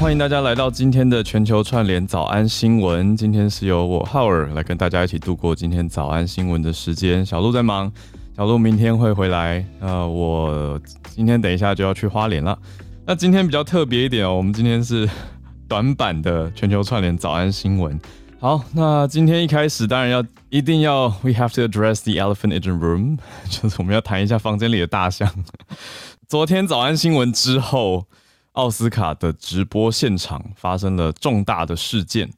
欢迎大家来到今天的全球串联早安新闻。今天是由我浩尔来跟大家一起度过今天早安新闻的时间。小鹿在忙，小鹿明天会回来。呃，我今天等一下就要去花莲了。那今天比较特别一点哦，我们今天是短版的全球串联早安新闻。好，那今天一开始当然要一定要，we have to address the elephant in the room，就是我们要谈一下房间里的大象。昨天早安新闻之后。奥斯卡的直播现场发生了重大的事件，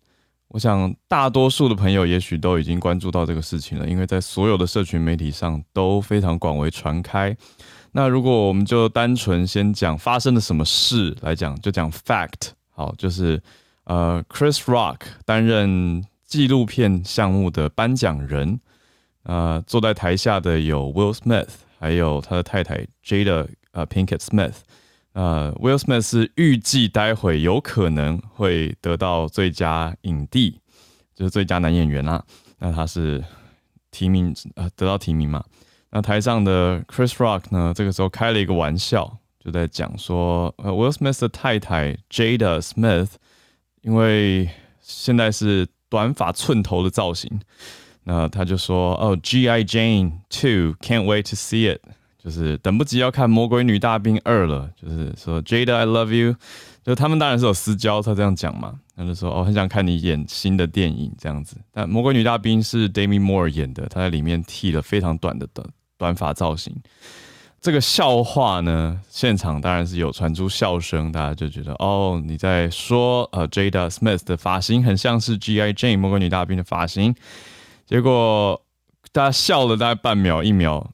我想大多数的朋友也许都已经关注到这个事情了，因为在所有的社群媒体上都非常广为传开。那如果我们就单纯先讲发生了什么事来讲，就讲 fact，好，就是呃，Chris Rock 担任纪录片项目的颁奖人，呃，坐在台下的有 Will Smith，还有他的太太 Jada 呃 Pinkett Smith。呃，Will Smith 是预计待会有可能会得到最佳影帝，就是最佳男演员啦。那他是提名呃得到提名嘛？那台上的 Chris Rock 呢，这个时候开了一个玩笑，就在讲说，呃，Will Smith 的太太 Jada Smith，因为现在是短发寸头的造型，那他就说，哦，G.I. Jane Two，Can't wait to see it。就是等不及要看《魔鬼女大兵二》了，就是说 Jada I love you，就他们当然是有私交，他这样讲嘛，他就说哦很想看你演新的电影这样子。但《魔鬼女大兵》是 Demi Moore 演的，他在里面剃了非常短的短短发造型。这个笑话呢，现场当然是有传出笑声，大家就觉得哦你在说呃 Jada Smith 的发型很像是 G.I. Jane 魔鬼女大兵的发型，结果大家笑了大概半秒一秒。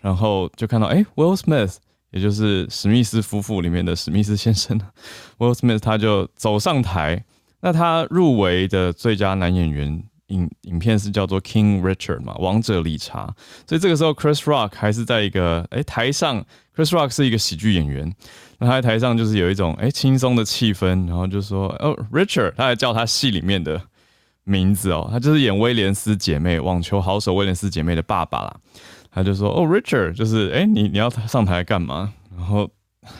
然后就看到，哎，Will Smith，也就是史密斯夫妇里面的史密斯先生，Will Smith，他就走上台。那他入围的最佳男演员影影片是叫做《King Richard》嘛，《王者理查》。所以这个时候，Chris Rock 还是在一个哎台上，Chris Rock 是一个喜剧演员，那他在台上就是有一种哎轻松的气氛，然后就说哦，Richard，他还叫他戏里面的名字哦，他就是演威廉斯姐妹网球好手威廉斯姐妹的爸爸啦。他就说：“哦，Richard，就是哎，你你要上台干嘛？”然后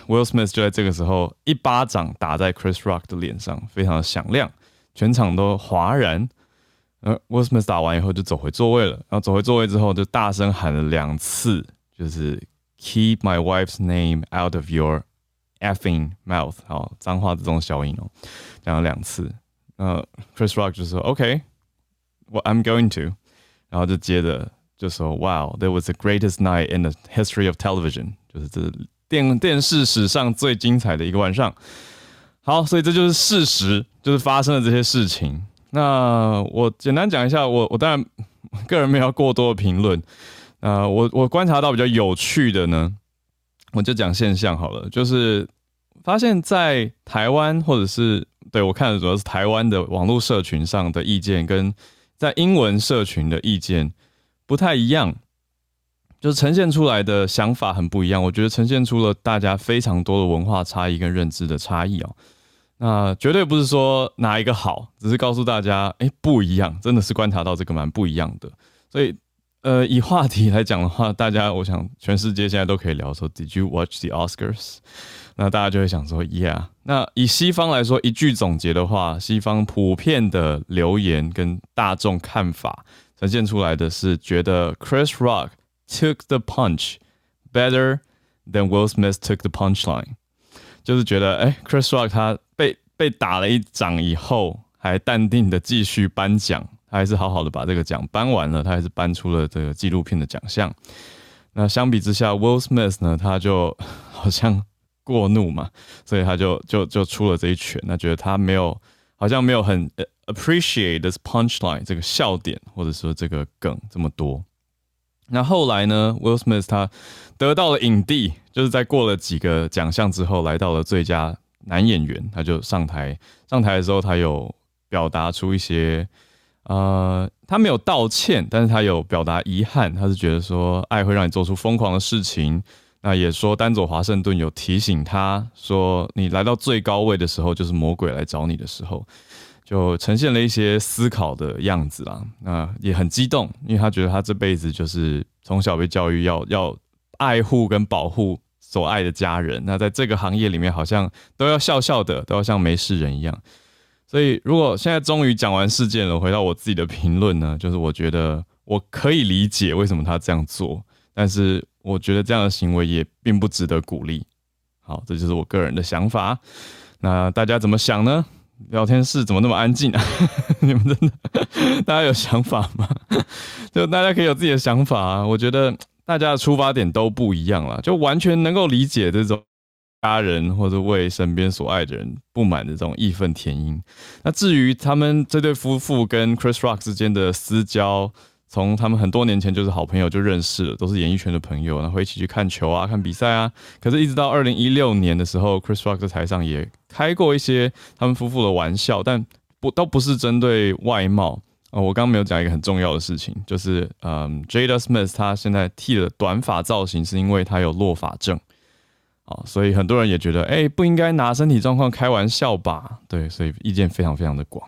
Will Smith 就在这个时候一巴掌打在 Chris Rock 的脸上，非常的响亮，全场都哗然。呃，Will Smith 打完以后就走回座位了，然后走回座位之后就大声喊了两次，就是 “Keep my wife's name out of your effing mouth”，好，脏话这种小音哦，讲了两次。呃，Chris Rock 就说：“OK，what I'm going to”，然后就接着。就说，Wow, that was the greatest night in the history of television，就是这电电视史上最精彩的一个晚上。好，所以这就是事实，就是发生了这些事情。那我简单讲一下，我我当然个人没有过多的评论。呃，我我观察到比较有趣的呢，我就讲现象好了，就是发现，在台湾或者是对我看的主要是台湾的网络社群上的意见，跟在英文社群的意见。不太一样，就是呈现出来的想法很不一样。我觉得呈现出了大家非常多的文化差异跟认知的差异哦。那绝对不是说哪一个好，只是告诉大家，哎，不一样，真的是观察到这个蛮不一样的。所以，呃，以话题来讲的话，大家我想全世界现在都可以聊说，Did you watch the Oscars？那大家就会想说，Yeah。那以西方来说，一句总结的话，西方普遍的留言跟大众看法。呈现出来的是觉得 Chris Rock took the punch better than Will Smith took the punchline，就是觉得哎，Chris Rock 他被被打了一掌以后，还淡定的继续颁奖，他还是好好的把这个奖颁完了，他还是颁出了这个纪录片的奖项。那相比之下，Will Smith 呢，他就好像过怒嘛，所以他就就就出了这一拳，那觉得他没有。好像没有很 appreciate this punchline 这个笑点，或者说这个梗这么多。那后来呢，Will Smith 他得到了影帝，就是在过了几个奖项之后，来到了最佳男演员，他就上台。上台的时候，他有表达出一些，呃，他没有道歉，但是他有表达遗憾。他是觉得说，爱会让你做出疯狂的事情。那也说，丹佐华盛顿有提醒他说，你来到最高位的时候，就是魔鬼来找你的时候，就呈现了一些思考的样子啦。那也很激动，因为他觉得他这辈子就是从小被教育要要爱护跟保护所爱的家人。那在这个行业里面，好像都要笑笑的，都要像没事人一样。所以，如果现在终于讲完事件了，回到我自己的评论呢，就是我觉得我可以理解为什么他这样做，但是我觉得这样的行为也并不值得鼓励。好，这就是我个人的想法。那大家怎么想呢？聊天室怎么那么安静啊？你们真的，大家有想法吗？就大家可以有自己的想法啊。我觉得大家的出发点都不一样了，就完全能够理解这种家人或者为身边所爱的人不满的这种义愤填膺。那至于他们这对夫妇跟 Chris Rock 之间的私交，从他们很多年前就是好朋友就认识了，都是演艺圈的朋友，然后一起去看球啊、看比赛啊。可是，一直到二零一六年的时候，Chris Rock 在台上也开过一些他们夫妇的玩笑，但不都不是针对外貌啊。我刚刚没有讲一个很重要的事情，就是嗯，Jada Smith 他现在剃了短发造型，是因为他有落发症啊，所以很多人也觉得，哎，不应该拿身体状况开玩笑吧？对，所以意见非常非常的广。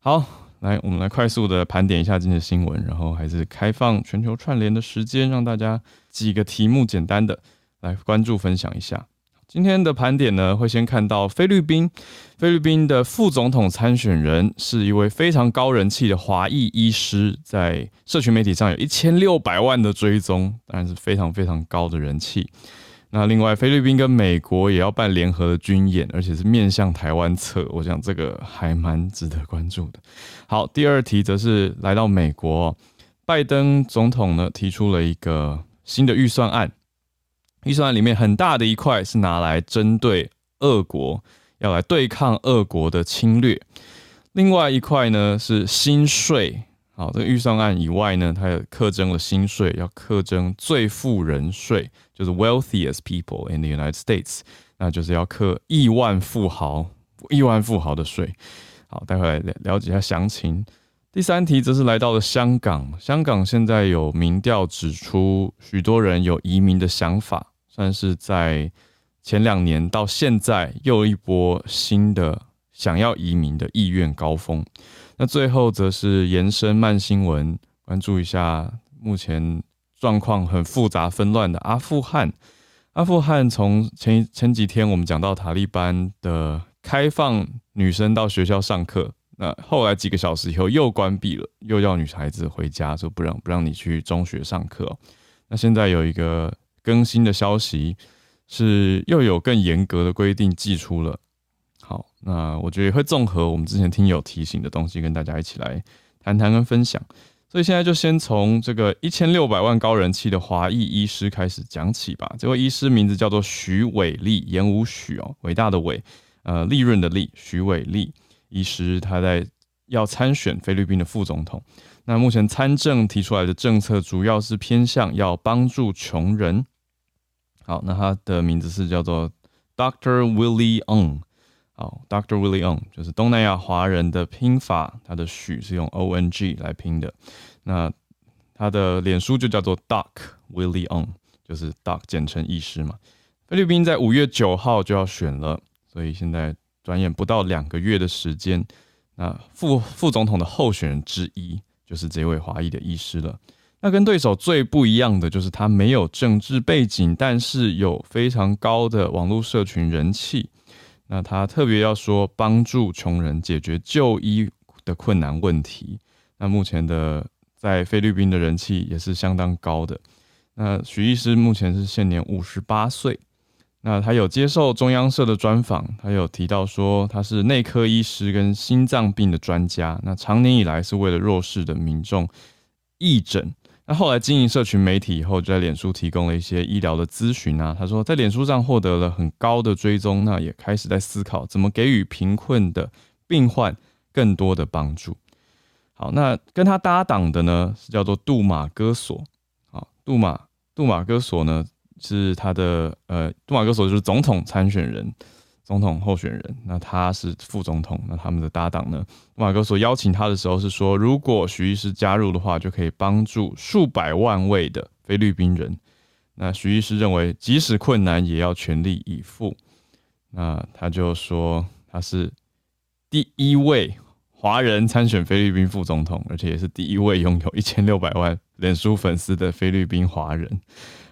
好。来，我们来快速的盘点一下今天的新闻，然后还是开放全球串联的时间，让大家几个题目简单的来关注分享一下。今天的盘点呢，会先看到菲律宾，菲律宾的副总统参选人是一位非常高人气的华裔医师，在社群媒体上有一千六百万的追踪，当然是非常非常高的人气。那另外，菲律宾跟美国也要办联合的军演，而且是面向台湾侧，我想这个还蛮值得关注的。好，第二题则是来到美国，拜登总统呢提出了一个新的预算案，预算案里面很大的一块是拿来针对俄国，要来对抗俄国的侵略，另外一块呢是新税。好，这个预算案以外呢，它也课征了新税，要课征最富人税，就是 wealthiest people in the United States，那就是要课亿万富豪、亿万富豪的税。好，待会来了解一下详情。第三题则是来到了香港，香港现在有民调指出，许多人有移民的想法，算是在前两年到现在又一波新的想要移民的意愿高峰。那最后则是延伸慢新闻，关注一下目前状况很复杂纷乱的阿富汗。阿富汗从前前几天我们讲到塔利班的开放女生到学校上课，那后来几个小时以后又关闭了，又要女孩子回家，说不让不让你去中学上课。那现在有一个更新的消息，是又有更严格的规定寄出了。好，那我觉得也会综合我们之前听友提醒的东西，跟大家一起来谈谈跟分享。所以现在就先从这个一千六百万高人气的华裔医师开始讲起吧。这位医师名字叫做徐伟立，言无许哦，伟大的伟，呃，利润的利，徐伟立医师，他在要参选菲律宾的副总统。那目前参政提出来的政策主要是偏向要帮助穷人。好，那他的名字是叫做 Doctor Willie Ng。好，Dr. Willie On 就是东南亚华人的拼法，他的许是用 O N G 来拼的。那他的脸书就叫做 Doc Willie Ong，就是 dock 简称医师嘛。菲律宾在五月九号就要选了，所以现在转眼不到两个月的时间，那副副总统的候选人之一就是这位华裔的医师了。那跟对手最不一样的就是他没有政治背景，但是有非常高的网络社群人气。那他特别要说帮助穷人解决就医的困难问题。那目前的在菲律宾的人气也是相当高的。那徐医师目前是现年五十八岁。那他有接受中央社的专访，他有提到说他是内科医师跟心脏病的专家。那长年以来是为了弱势的民众义诊。那后来经营社群媒体以后，就在脸书提供了一些医疗的咨询啊。他说，在脸书上获得了很高的追踪，那也开始在思考怎么给予贫困的病患更多的帮助。好，那跟他搭档的呢是叫做杜马戈索。好，杜马杜马戈索呢是他的呃，杜马戈索就是总统参选人。总统候选人，那他是副总统，那他们的搭档呢？马哥所邀请他的时候是说，如果徐医师加入的话，就可以帮助数百万位的菲律宾人。那徐医师认为，即使困难也要全力以赴。那他就说，他是第一位华人参选菲律宾副总统，而且也是第一位拥有一千六百万脸书粉丝的菲律宾华人。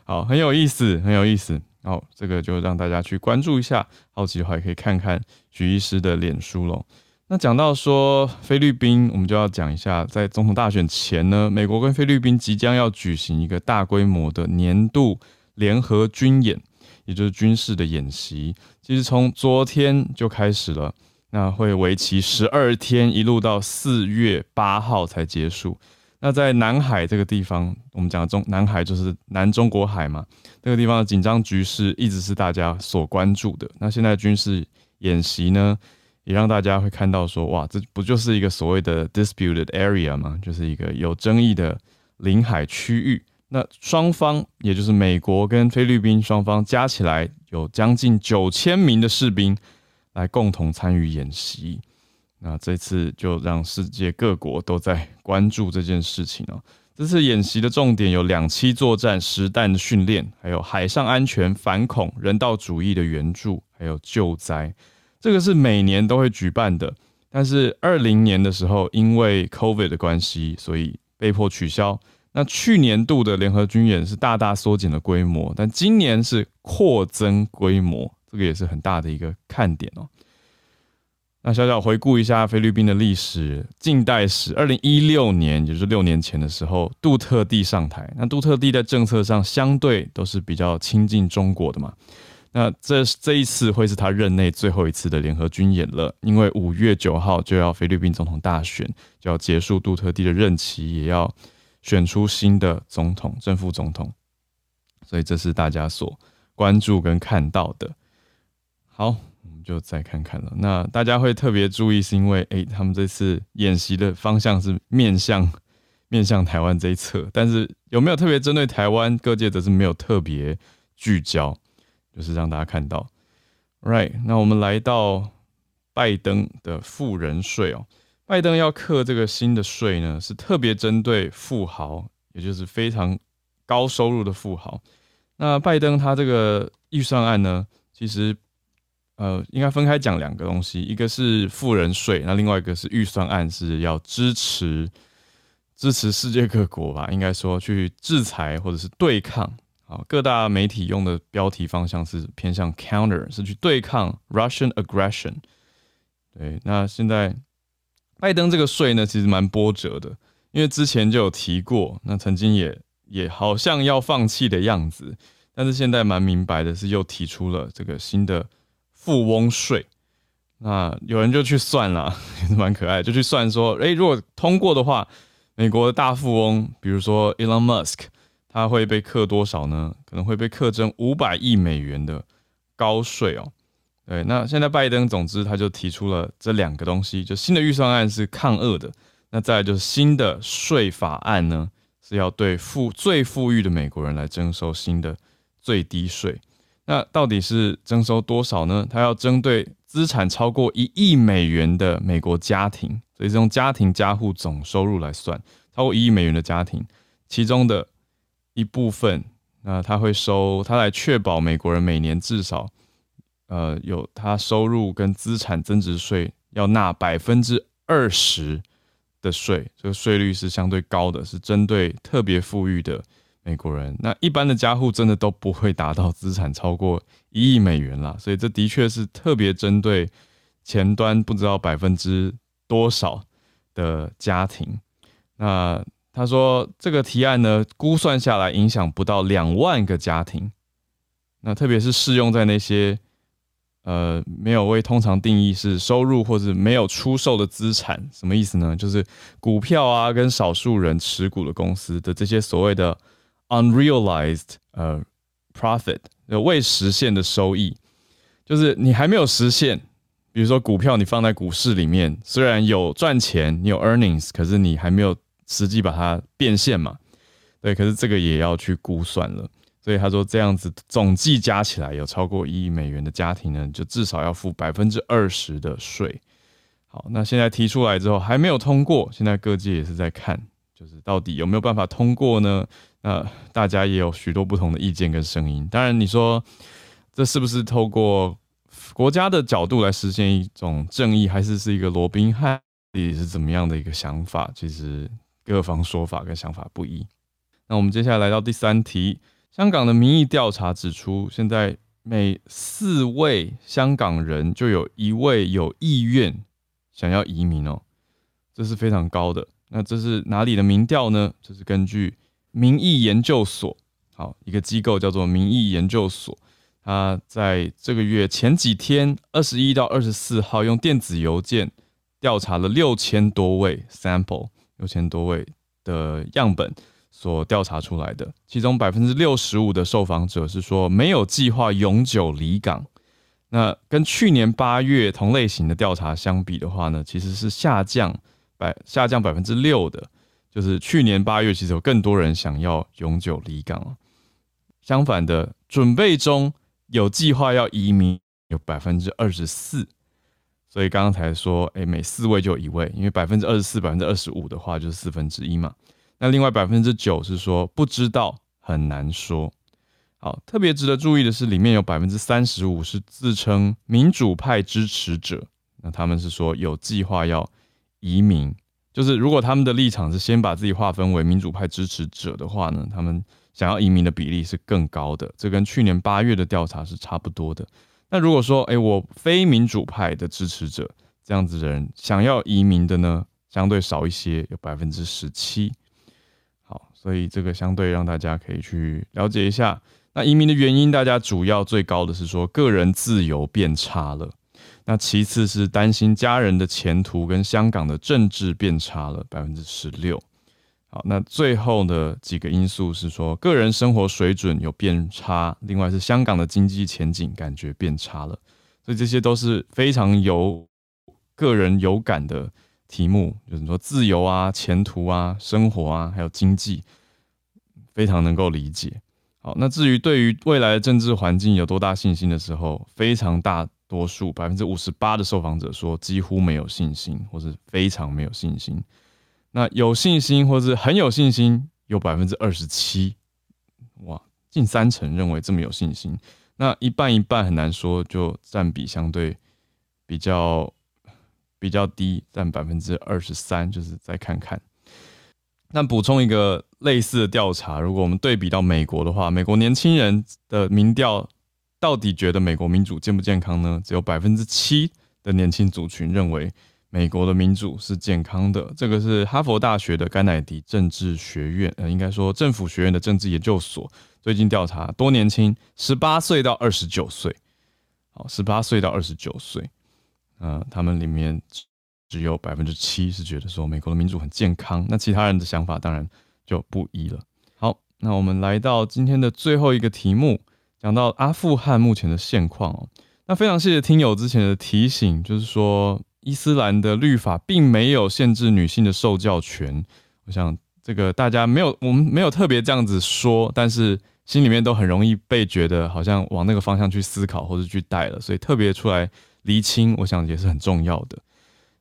好，很有意思，很有意思。好，这个就让大家去关注一下，好奇的话也可以看看许医师的脸书喽。那讲到说菲律宾，我们就要讲一下，在总统大选前呢，美国跟菲律宾即将要举行一个大规模的年度联合军演，也就是军事的演习。其实从昨天就开始了，那会为期十二天，一路到四月八号才结束。那在南海这个地方，我们讲中南海就是南中国海嘛，那个地方的紧张局势一直是大家所关注的。那现在军事演习呢？也让大家会看到说，哇，这不就是一个所谓的 disputed area 吗？就是一个有争议的领海区域。那双方，也就是美国跟菲律宾双方加起来有将近九千名的士兵来共同参与演习。那这次就让世界各国都在关注这件事情哦。这次演习的重点有两栖作战、实弹训练，还有海上安全、反恐、人道主义的援助，还有救灾。这个是每年都会举办的，但是二零年的时候因为 COVID 的关系，所以被迫取消。那去年度的联合军演是大大缩减了规模，但今年是扩增规模，这个也是很大的一个看点哦。那小小回顾一下菲律宾的历史，近代史，二零一六年，也就是六年前的时候，杜特地上台。那杜特地在政策上相对都是比较亲近中国的嘛。那这这一次会是他任内最后一次的联合军演了，因为五月九号就要菲律宾总统大选，就要结束杜特地的任期，也要选出新的总统、正副总统，所以这是大家所关注跟看到的。好，我们就再看看了。那大家会特别注意，是因为诶，他们这次演习的方向是面向 面向台湾这一侧，但是有没有特别针对台湾？各界则是没有特别聚焦。就是让大家看到，right？那我们来到拜登的富人税哦，拜登要克这个新的税呢，是特别针对富豪，也就是非常高收入的富豪。那拜登他这个预算案呢，其实呃应该分开讲两个东西，一个是富人税，那另外一个是预算案是要支持支持世界各国吧，应该说去制裁或者是对抗。好，各大媒体用的标题方向是偏向 counter，是去对抗 Russian aggression。对，那现在拜登这个税呢，其实蛮波折的，因为之前就有提过，那曾经也也好像要放弃的样子，但是现在蛮明白的是又提出了这个新的富翁税。那有人就去算了，也是蛮可爱，就去算说，诶，如果通过的话，美国的大富翁，比如说 Elon Musk。他会被课多少呢？可能会被课征五百亿美元的高税哦。对，那现在拜登，总之他就提出了这两个东西，就新的预算案是抗恶的，那再就是新的税法案呢，是要对富最富裕的美国人来征收新的最低税。那到底是征收多少呢？他要针对资产超过一亿美元的美国家庭，所以是用家庭家户总收入来算，超过一亿美元的家庭，其中的。一部分，那他会收，他来确保美国人每年至少，呃，有他收入跟资产增值税要纳百分之二十的税，这个税率是相对高的，是针对特别富裕的美国人。那一般的家户真的都不会达到资产超过一亿美元啦，所以这的确是特别针对前端不知道百分之多少的家庭。那他说：“这个提案呢，估算下来影响不到两万个家庭。那特别是适用在那些呃没有为通常定义是收入或者没有出售的资产，什么意思呢？就是股票啊，跟少数人持股的公司的这些所谓的 unrealized 呃 profit，未实现的收益，就是你还没有实现。比如说股票，你放在股市里面，虽然有赚钱，你有 earnings，可是你还没有。”实际把它变现嘛，对，可是这个也要去估算了，所以他说这样子总计加起来有超过一亿美元的家庭呢，就至少要付百分之二十的税。好，那现在提出来之后还没有通过，现在各界也是在看，就是到底有没有办法通过呢？呃大家也有许多不同的意见跟声音。当然，你说这是不是透过国家的角度来实现一种正义，还是是一个罗宾汉底是怎么样的一个想法？其实。各方说法跟想法不一。那我们接下来来到第三题，香港的民意调查指出，现在每四位香港人就有一位有意愿想要移民哦，这是非常高的。那这是哪里的民调呢？这是根据民意研究所，好一个机构叫做民意研究所，它在这个月前几天，二十一到二十四号，用电子邮件调查了六千多位 sample，六千多位的样本所调查出来的，其中百分之六十五的受访者是说没有计划永久离港。那跟去年八月同类型的调查相比的话呢，其实是下降。百下降百分之六的，就是去年八月，其实有更多人想要永久离港相反的，准备中有计划要移民有百分之二十四。所以刚刚才说，哎，每四位就一位，因为百分之二十四、百分之二十五的话就是四分之一嘛。那另外百分之九是说不知道，很难说。好，特别值得注意的是，里面有百分之三十五是自称民主派支持者，那他们是说有计划要。移民就是，如果他们的立场是先把自己划分为民主派支持者的话呢，他们想要移民的比例是更高的。这跟去年八月的调查是差不多的。那如果说，哎，我非民主派的支持者这样子的人想要移民的呢，相对少一些，有百分之十七。好，所以这个相对让大家可以去了解一下。那移民的原因，大家主要最高的是说个人自由变差了。那其次是担心家人的前途跟香港的政治变差了百分之十六。好，那最后的几个因素是说个人生活水准有变差，另外是香港的经济前景感觉变差了。所以这些都是非常有个人有感的题目，就是说自由啊、前途啊、生活啊，还有经济，非常能够理解。好，那至于对于未来的政治环境有多大信心的时候，非常大。多数百分之五十八的受访者说几乎没有信心，或是非常没有信心。那有信心或是很有信心有百分之二十七，哇，近三成认为这么有信心。那一半一半很难说，就占比相对比较比较低，占百分之二十三。就是再看看。那补充一个类似的调查，如果我们对比到美国的话，美国年轻人的民调。到底觉得美国民主健不健康呢？只有百分之七的年轻族群认为美国的民主是健康的。这个是哈佛大学的甘乃迪政治学院，呃，应该说政府学院的政治研究所最近调查多年轻，十八岁到二十九岁，好，十八岁到二十九岁，呃，他们里面只有百分之七是觉得说美国的民主很健康。那其他人的想法当然就不一了。好，那我们来到今天的最后一个题目。讲到阿富汗目前的现况哦，那非常谢谢听友之前的提醒，就是说伊斯兰的律法并没有限制女性的受教权。我想这个大家没有，我们没有特别这样子说，但是心里面都很容易被觉得好像往那个方向去思考或者去带了，所以特别出来厘清，我想也是很重要的。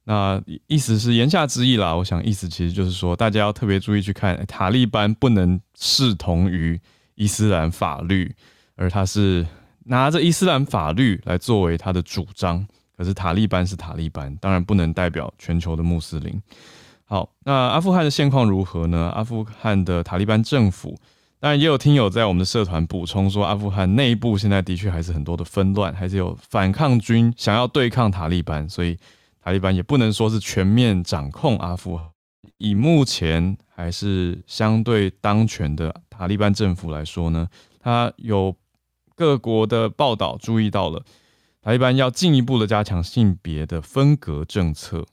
那意思是言下之意啦，我想意思其实就是说，大家要特别注意去看塔利班不能视同于伊斯兰法律。而他是拿着伊斯兰法律来作为他的主张，可是塔利班是塔利班，当然不能代表全球的穆斯林。好，那阿富汗的现况如何呢？阿富汗的塔利班政府，当然也有听友在我们的社团补充说，阿富汗内部现在的确还是很多的纷乱，还是有反抗军想要对抗塔利班，所以塔利班也不能说是全面掌控阿富汗。以目前还是相对当权的塔利班政府来说呢，他有。各国的报道注意到了，塔利班要进一步的加强性别的分隔政策，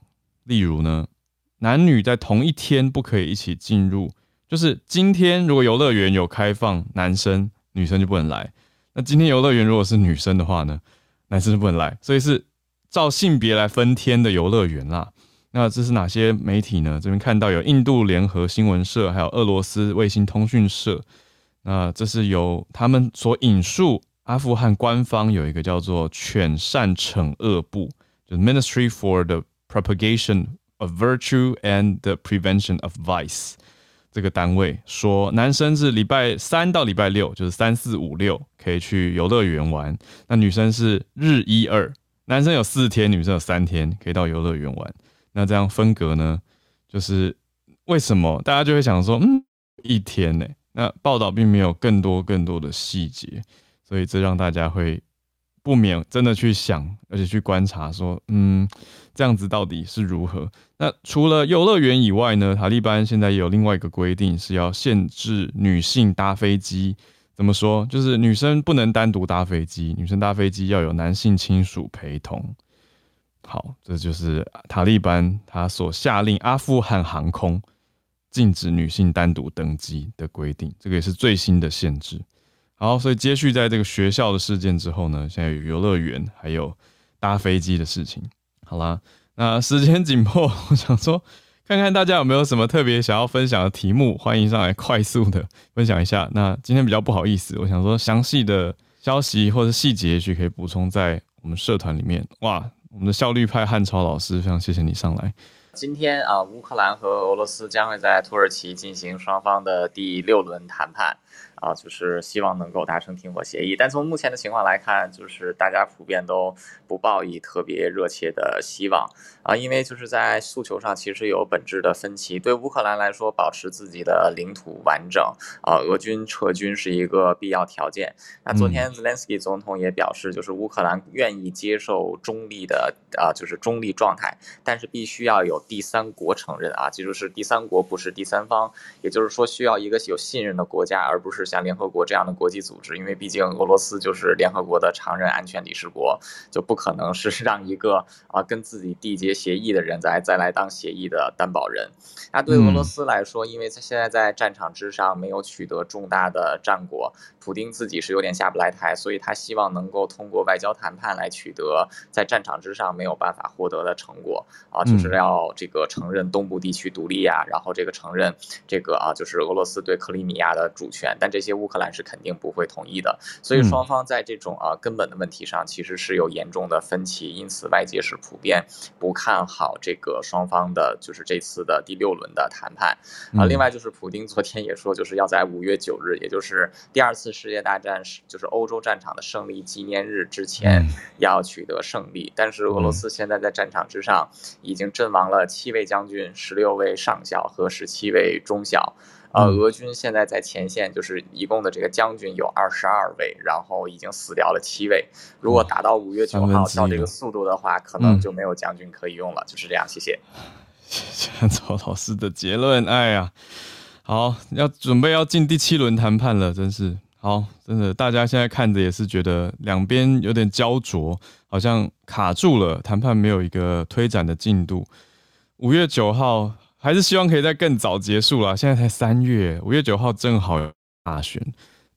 例如呢，男女在同一天不可以一起进入，就是今天如果游乐园有开放，男生女生就不能来。那今天游乐园如果是女生的话呢，男生就不能来，所以是照性别来分天的游乐园啦。那这是哪些媒体呢？这边看到有印度联合新闻社，还有俄罗斯卫星通讯社。那这是由他们所引述，阿富汗官方有一个叫做“犬善惩恶部”，就是 Ministry for the Propagation of Virtue and the Prevention of Vice 这个单位说，男生是礼拜三到礼拜六，就是三四五六可以去游乐园玩；那女生是日一二，男生有四天，女生有三天可以到游乐园玩。那这样分隔呢，就是为什么大家就会想说，嗯，一天呢？那报道并没有更多更多的细节，所以这让大家会不免真的去想，而且去观察说，嗯，这样子到底是如何？那除了游乐园以外呢？塔利班现在也有另外一个规定，是要限制女性搭飞机。怎么说？就是女生不能单独搭飞机，女生搭飞机要有男性亲属陪同。好，这就是塔利班他所下令阿富汗航空禁止女性单独登机的规定，这个也是最新的限制。好，所以接续在这个学校的事件之后呢，现在有游乐园，还有搭飞机的事情。好啦，那时间紧迫，我想说，看看大家有没有什么特别想要分享的题目，欢迎上来快速的分享一下。那今天比较不好意思，我想说详细的消息或者细节，也许可以补充在我们社团里面。哇！我们的效率派汉超老师，非常谢谢你上来。今天啊，乌克兰和俄罗斯将会在土耳其进行双方的第六轮谈判。啊，就是希望能够达成停火协议，但从目前的情况来看，就是大家普遍都不抱以特别热切的希望啊，因为就是在诉求上其实有本质的分歧。对乌克兰来说，保持自己的领土完整啊，俄军撤军是一个必要条件。那昨天 Zelensky 总统也表示，就是乌克兰愿意接受中立的啊，就是中立状态，但是必须要有第三国承认啊，记住是第三国，不是第三方，也就是说需要一个有信任的国家，而不是。像联合国这样的国际组织，因为毕竟俄罗斯就是联合国的常任安全理事国，就不可能是 让一个啊跟自己缔结协议的人再再来当协议的担保人。那对俄罗斯来说，因为他现在在战场之上没有取得重大的战果，普京自己是有点下不来台，所以他希望能够通过外交谈判来取得在战场之上没有办法获得的成果啊，就是要这个承认东部地区独立啊，然后这个承认这个啊就是俄罗斯对克里米亚的主权，但这。些乌克兰是肯定不会同意的，所以双方在这种啊根本的问题上其实是有严重的分歧，因此外界是普遍不看好这个双方的，就是这次的第六轮的谈判啊。另外就是普京昨天也说，就是要在五月九日，也就是第二次世界大战是就是欧洲战场的胜利纪念日之前要取得胜利。但是俄罗斯现在在战场之上已经阵亡了七位将军、十六位上校和十七位中校。呃，俄军现在在前线，就是一共的这个将军有二十二位，然后已经死掉了七位。如果打到五月九号到这个速度的话，可能就没有将军可以用了。就是这样，谢谢。谢 谢曹老师的结论。哎呀，好，要准备要进第七轮谈判了，真是好，真的，大家现在看着也是觉得两边有点焦灼，好像卡住了，谈判没有一个推展的进度。五月九号。还是希望可以在更早结束啦。现在才三月，五月九号正好有大选，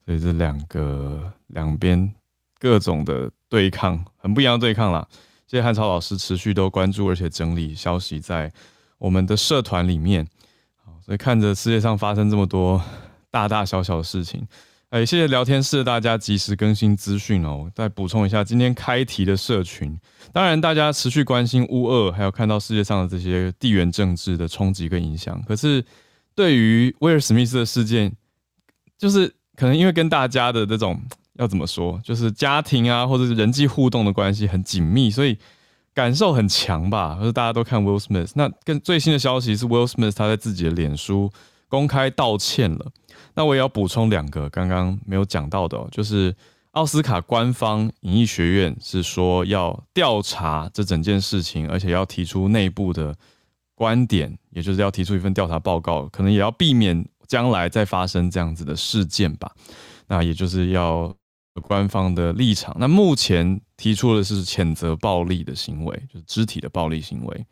所以这两个两边各种的对抗，很不一样的对抗啦。谢谢汉超老师持续都关注而且整理消息在我们的社团里面。好，所以看着世界上发生这么多大大小小的事情。哎，谢谢聊天室大家及时更新资讯哦。再补充一下，今天开题的社群，当然大家持续关心乌二，还有看到世界上的这些地缘政治的冲击跟影响。可是对于威尔史密斯的事件，就是可能因为跟大家的这种要怎么说，就是家庭啊，或者是人际互动的关系很紧密，所以感受很强吧。或者大家都看 Will Smith，那更最新的消息是 Will Smith 他在自己的脸书公开道歉了。那我也要补充两个刚刚没有讲到的，就是奥斯卡官方影艺学院是说要调查这整件事情，而且要提出内部的观点，也就是要提出一份调查报告，可能也要避免将来再发生这样子的事件吧。那也就是要官方的立场。那目前提出的是谴责暴力的行为，就是肢体的暴力行为。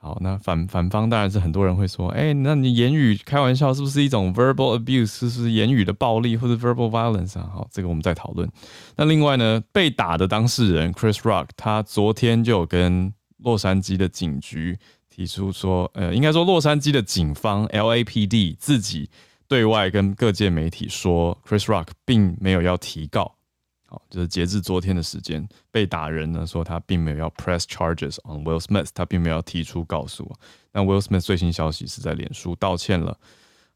好，那反反方当然是很多人会说，哎，那你言语开玩笑是不是一种 verbal abuse，是不是言语的暴力或者 verbal violence 啊？好，这个我们再讨论。那另外呢，被打的当事人 Chris Rock，他昨天就有跟洛杉矶的警局提出说，呃，应该说洛杉矶的警方 LAPD 自己对外跟各界媒体说，Chris Rock 并没有要提告。好，就是截至昨天的时间，被打人呢说他并没有要 press charges on Will Smith，他并没有要提出告诉我。那 Will Smith 最新消息是在脸书道歉了。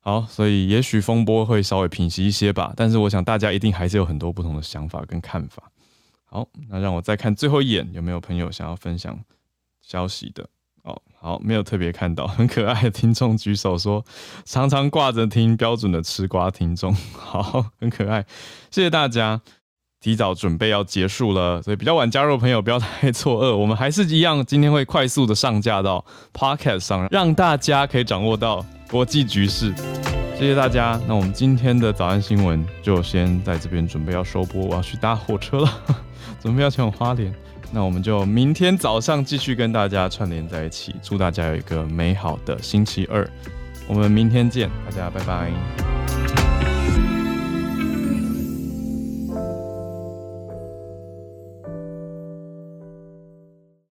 好，所以也许风波会稍微平息一些吧。但是我想大家一定还是有很多不同的想法跟看法。好，那让我再看最后一眼，有没有朋友想要分享消息的？哦，好，没有特别看到，很可爱的听众举手说，常常挂着听标准的吃瓜听众，好，很可爱，谢谢大家。提早准备要结束了，所以比较晚加入的朋友不要太错愕，我们还是一样，今天会快速的上架到 Podcast 上，让大家可以掌握到国际局势。谢谢大家，那我们今天的早安新闻就先在这边准备要收播，我要去搭火车了，准备要前往花莲。那我们就明天早上继续跟大家串联在一起，祝大家有一个美好的星期二，我们明天见，大家拜拜。